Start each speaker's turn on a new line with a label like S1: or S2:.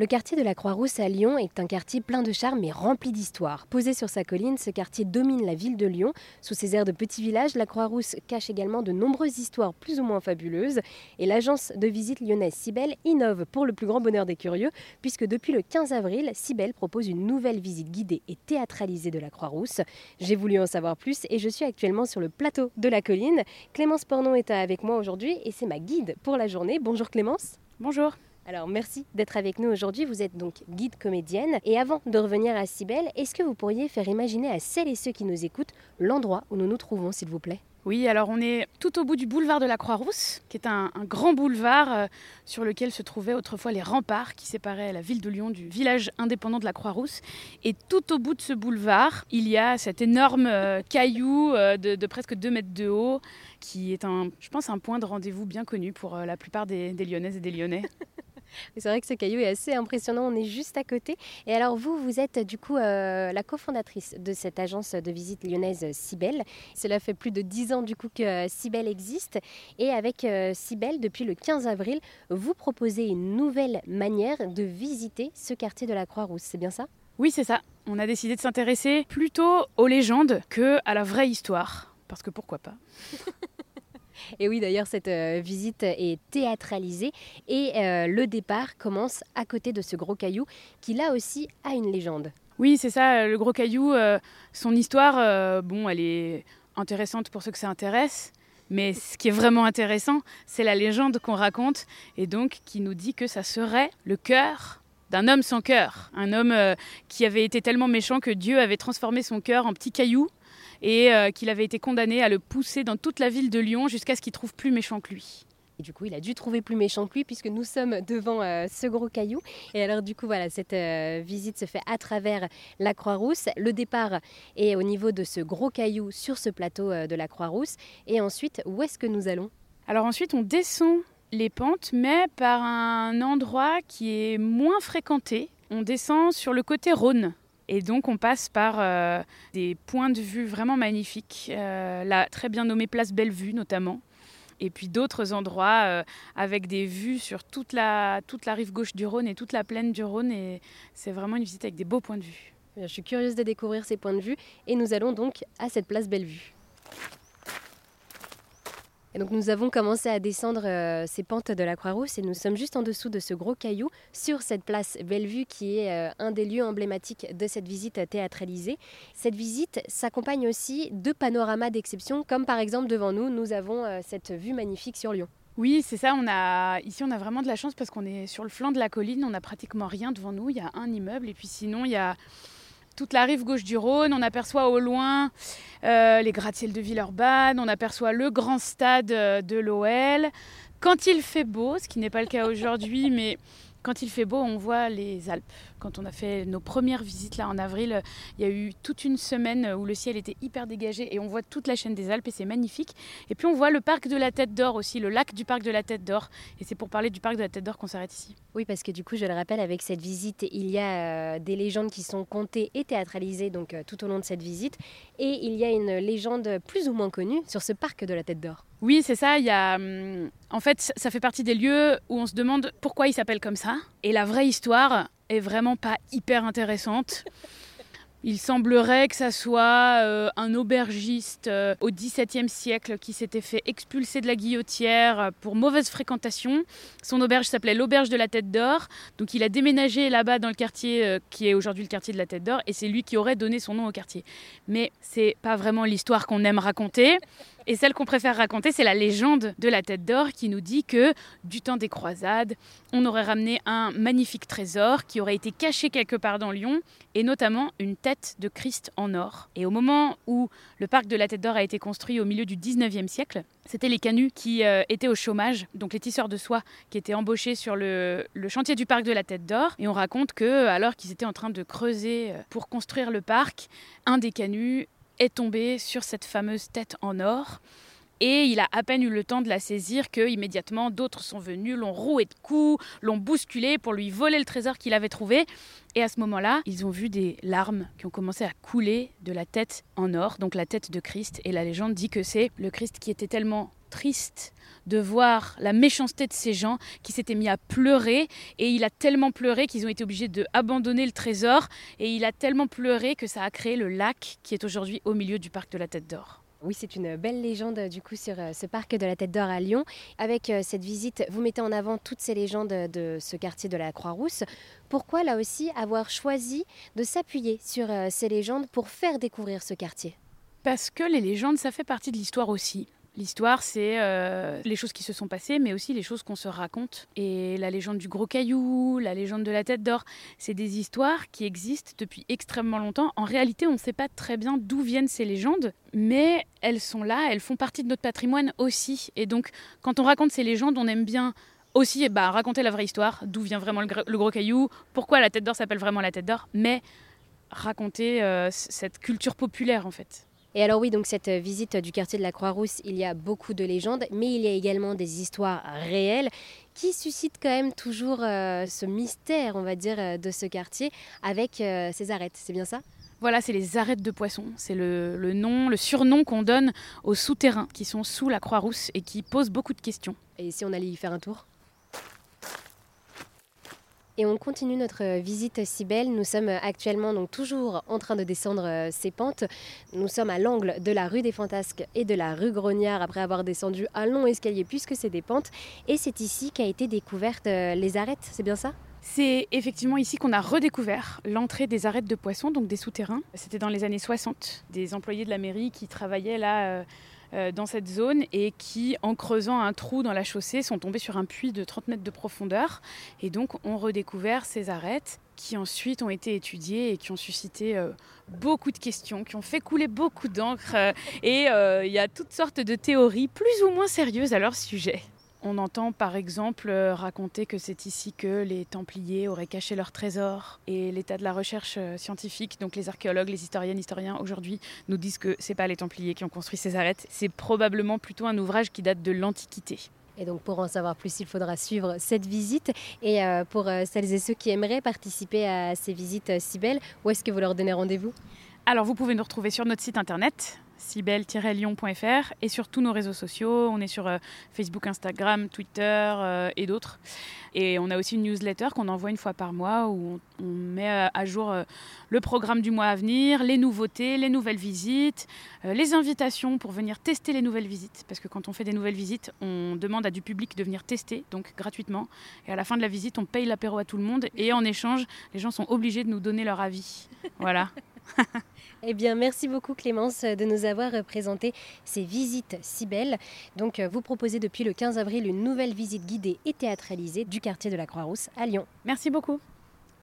S1: Le quartier de la Croix-Rousse à Lyon est un quartier plein de charme et rempli d'histoire. Posé sur sa colline, ce quartier domine la ville de Lyon. Sous ses airs de petit village, la Croix-Rousse cache également de nombreuses histoires plus ou moins fabuleuses. Et l'agence de visite lyonnaise Cybelle innove pour le plus grand bonheur des curieux, puisque depuis le 15 avril, Cybelle propose une nouvelle visite guidée et théâtralisée de la Croix-Rousse. J'ai voulu en savoir plus et je suis actuellement sur le plateau de la colline. Clémence Pornon est avec moi aujourd'hui et c'est ma guide pour la journée. Bonjour Clémence.
S2: Bonjour.
S1: Alors merci d'être avec nous aujourd'hui. Vous êtes donc guide comédienne. Et avant de revenir à Cybelle, est-ce que vous pourriez faire imaginer à celles et ceux qui nous écoutent l'endroit où nous nous trouvons, s'il vous plaît?
S2: Oui, alors on est tout au bout du boulevard de la Croix-Rousse, qui est un, grand boulevard euh, sur lequel se trouvaient autrefois les remparts qui séparaient la ville de Lyon du village indépendant de la Croix-Rousse. Et tout au bout de ce boulevard, il y a cet énorme euh, caillou euh, de, presque 2 mètres de haut, qui est un, je pense, un point de rendez-vous bien connu pour la plupart des, des Lyonnaises et des Lyonnais.
S1: C'est vrai que ce caillou est assez impressionnant, on est juste à côté. Et alors vous, vous êtes du coup euh, la cofondatrice de cette agence de visite lyonnaise Cybelle. Cela fait plus de 10 ans du coup que Cybelle existe. Et avec euh, Cybelle, depuis le 15 avril, vous proposez une nouvelle manière de visiter ce quartier de la Croix-Rousse. C'est bien ça?
S2: Oui, c'est ça. On a décidé de s'intéresser plutôt aux légendes que à la vraie histoire. Parce que pourquoi pas?
S1: Et oui, d'ailleurs, cette euh, visite est théâtralisée et euh, le départ commence à côté de ce gros caillou qui, là aussi, a une légende.
S2: Oui, c'est ça, le gros caillou, euh, son histoire, bon, elle est intéressante pour ceux que ça intéresse. Mais ce qui est vraiment intéressant, c'est la légende qu'on raconte et donc qui nous dit que ça serait le cœur d'un homme sans cœur. Un homme qui avait été tellement méchant que Dieu avait transformé son cœur en petit caillou et euh, qu'il avait été condamné à le pousser dans toute la ville de Lyon jusqu'à ce qu'il trouve plus méchant que lui.
S1: Et du coup, il a dû trouver plus méchant que lui puisque nous sommes devant euh, ce gros caillou. Et alors, du coup, voilà, cette euh, visite se fait à travers la Croix-Rousse. Le départ est au niveau de ce gros caillou sur ce plateau de la Croix-Rousse. Et ensuite, où est-ce que nous allons?
S2: Alors ensuite, on descend les pentes, mais par un endroit qui est moins fréquenté. On descend sur le côté Rhône. Et donc on passe par euh, des points de vue vraiment magnifiques, euh, la très bien nommée place Bellevue notamment, et puis d'autres endroits euh, avec des vues sur toute la, toute la rive gauche du Rhône et toute la plaine du Rhône. Et c'est vraiment une visite avec des beaux points de vue.
S1: Je suis curieuse de découvrir ces points de vue et nous allons donc à cette place Bellevue. Et donc nous avons commencé à descendre euh, ces pentes de la Croix-Rousse et nous sommes juste en dessous de ce gros caillou sur cette place Bellevue qui est euh, un des lieux emblématiques de cette visite théâtralisée. Cette visite s'accompagne aussi de panoramas d'exception comme par exemple devant nous nous avons euh, cette vue magnifique sur Lyon.
S2: Oui, c'est ça. On a ici, on a vraiment de la chance parce qu'on est sur le flanc de la colline. On n'a pratiquement rien devant nous. Il y a un immeuble et puis sinon il y a toute la rive gauche du Rhône. On aperçoit au loin euh, les gratte-ciels de Villeurbanne, on aperçoit le grand stade euh, de l'OL. Quand il fait beau, ce qui n'est pas le cas aujourd'hui, mais quand il fait beau, on voit les Alpes. Quand on a fait nos premières visites là en avril, il y a eu toute une semaine où le ciel était hyper dégagé et on voit toute la chaîne des Alpes et c'est magnifique. Et puis on voit le parc de la Tête d'Or aussi, le lac du parc de la Tête d'Or. Et c'est pour parler du parc de la Tête d'Or qu'on s'arrête ici.
S1: Oui, parce que du coup, je le rappelle, avec cette visite, il y a euh, des légendes qui sont contées et théâtralisées donc euh, tout au long de cette visite. Et il y a une légende plus ou moins connue sur ce parc de la Tête d'Or.
S2: Oui, c'est ça. Hum, en fait, ça fait partie des lieux où on se demande pourquoi il s'appelle comme ça. Et la vraie histoire est vraiment pas hyper intéressante. Il semblerait que ça soit euh, un aubergiste euh, au XVIIe siècle qui s'était fait expulser de la guillotière pour mauvaise fréquentation. Son auberge s'appelait l'auberge de la Tête d'Or. Donc il a déménagé là-bas dans le quartier euh, qui est aujourd'hui le quartier de la Tête d'Or et c'est lui qui aurait donné son nom au quartier. Mais c'est pas vraiment l'histoire qu'on aime raconter. Et celle qu'on préfère raconter, c'est la légende de la Tête d'Or qui nous dit que du temps des croisades, on aurait ramené un magnifique trésor qui aurait été caché quelque part dans Lyon, et notamment une tête de Christ en or. Et au moment où le parc de la Tête d'Or a été construit au milieu du 19e siècle, c'était les canuts qui euh, étaient au chômage, donc les tisseurs de soie qui étaient embauchés sur le, le chantier du parc de la Tête d'Or. Et on raconte que, alors qu'ils étaient en train de creuser euh, pour construire le parc, un des canuts est tombé sur cette fameuse tête en or. Et il a à peine eu le temps de la saisir que immédiatement d'autres sont venus, l'ont roué de coups, l'ont bousculé pour lui voler le trésor qu'il avait trouvé. Et à ce moment-là, ils ont vu des larmes qui ont commencé à couler de la tête en or, donc la tête de Christ. Et la légende dit que c'est le Christ qui était tellement triste de voir la méchanceté de ces gens qui s'étaient mis à pleurer et il a tellement pleuré qu'ils ont été obligés d'abandonner le trésor et il a tellement pleuré que ça a créé le lac qui est aujourd'hui au milieu du parc de la Tête d'Or.
S1: Oui, c'est une belle légende du coup sur euh, ce parc de la Tête d'Or à Lyon. Avec euh, cette visite, vous mettez en avant toutes ces légendes de ce quartier de la Croix-Rousse. Pourquoi là aussi avoir choisi de s'appuyer sur euh, ces légendes pour faire découvrir ce quartier?
S2: Parce que les légendes, ça fait partie de l'histoire aussi. L'histoire, c'est euh, les choses qui se sont passées, mais aussi les choses qu'on se raconte. Et la légende du gros caillou, la légende de la tête d'or, c'est des histoires qui existent depuis extrêmement longtemps. En réalité, on ne sait pas très bien d'où viennent ces légendes, mais elles sont là, elles font partie de notre patrimoine aussi. Et donc, quand on raconte ces légendes, on aime bien aussi bah, raconter la vraie histoire, d'où vient vraiment le, gros caillou, pourquoi la tête d'or s'appelle vraiment la tête d'or, mais raconter euh, cette culture populaire en fait.
S1: Et alors oui, donc cette visite du quartier de la Croix-Rousse, il y a beaucoup de légendes, mais il y a également des histoires réelles qui suscitent quand même toujours euh, ce mystère, on va dire, euh, de ce quartier avec euh, ces arêtes. C'est bien ça?
S2: Voilà, c'est les arêtes de poisson. C'est le, le, nom, le surnom qu'on donne aux souterrains qui sont sous la Croix-Rousse et qui posent beaucoup de questions.
S1: Et si on allait y faire un tour? Et on continue notre visite si belle. Nous sommes actuellement donc toujours en train de descendre euh, ces pentes. Nous sommes à l'angle de la rue des Fantasques et de la rue Grognard après avoir descendu un long escalier puisque c'est des pentes. Et c'est ici qu'a été découverte euh, les arêtes, c'est bien ça?
S2: C'est effectivement ici qu'on a redécouvert l'entrée des arêtes de poissons, donc des souterrains. C'était dans les années 60, des employés de la mairie qui travaillaient là euh, euh, dans cette zone et qui, en creusant un trou dans la chaussée, sont tombés sur un puits de 30 mètres de profondeur et donc ont redécouvert ces arêtes qui ensuite ont été étudiées et qui ont suscité euh, beaucoup de questions, qui ont fait couler beaucoup d'encre euh, et il y a toutes sortes de théories plus ou moins sérieuses à leur sujet. On entend par exemple euh, raconter que c'est ici que les Templiers auraient caché leurs trésors et l'état de la recherche euh, scientifique, donc les archéologues, les historiennes, historiens aujourd'hui nous disent que c'est pas les Templiers qui ont construit ces arêtes, c'est probablement plutôt un ouvrage qui date de l'Antiquité.
S1: Et donc pour en savoir plus, il faudra suivre cette visite. Et euh, pour celles et ceux qui aimeraient participer à ces visites si belles, où est-ce que vous leur donnez rendez-vous?
S2: Alors vous pouvez nous retrouver sur notre site internet cibel-lyon.fr et sur tous nos réseaux sociaux. On est sur euh, Facebook, Instagram, Twitter euh, et d'autres. Et on a aussi une newsletter qu'on envoie une fois par mois où on, met euh, à jour le programme du mois à venir, les nouveautés, les nouvelles visites, les invitations pour venir tester les nouvelles visites. Parce que quand on fait des nouvelles visites, on demande à du public de venir tester, donc gratuitement. Et à la fin de la visite, on paye l'apéro à tout le monde. Et en échange, les gens sont obligés de nous donner leur avis. Voilà.
S1: Eh bien, merci beaucoup Clémence de nous avoir présenté ces visites si belles. Donc, euh, vous proposez depuis le 15 avril une nouvelle visite guidée et théâtralisée du quartier de la Croix-Rousse à Lyon.
S2: Merci beaucoup.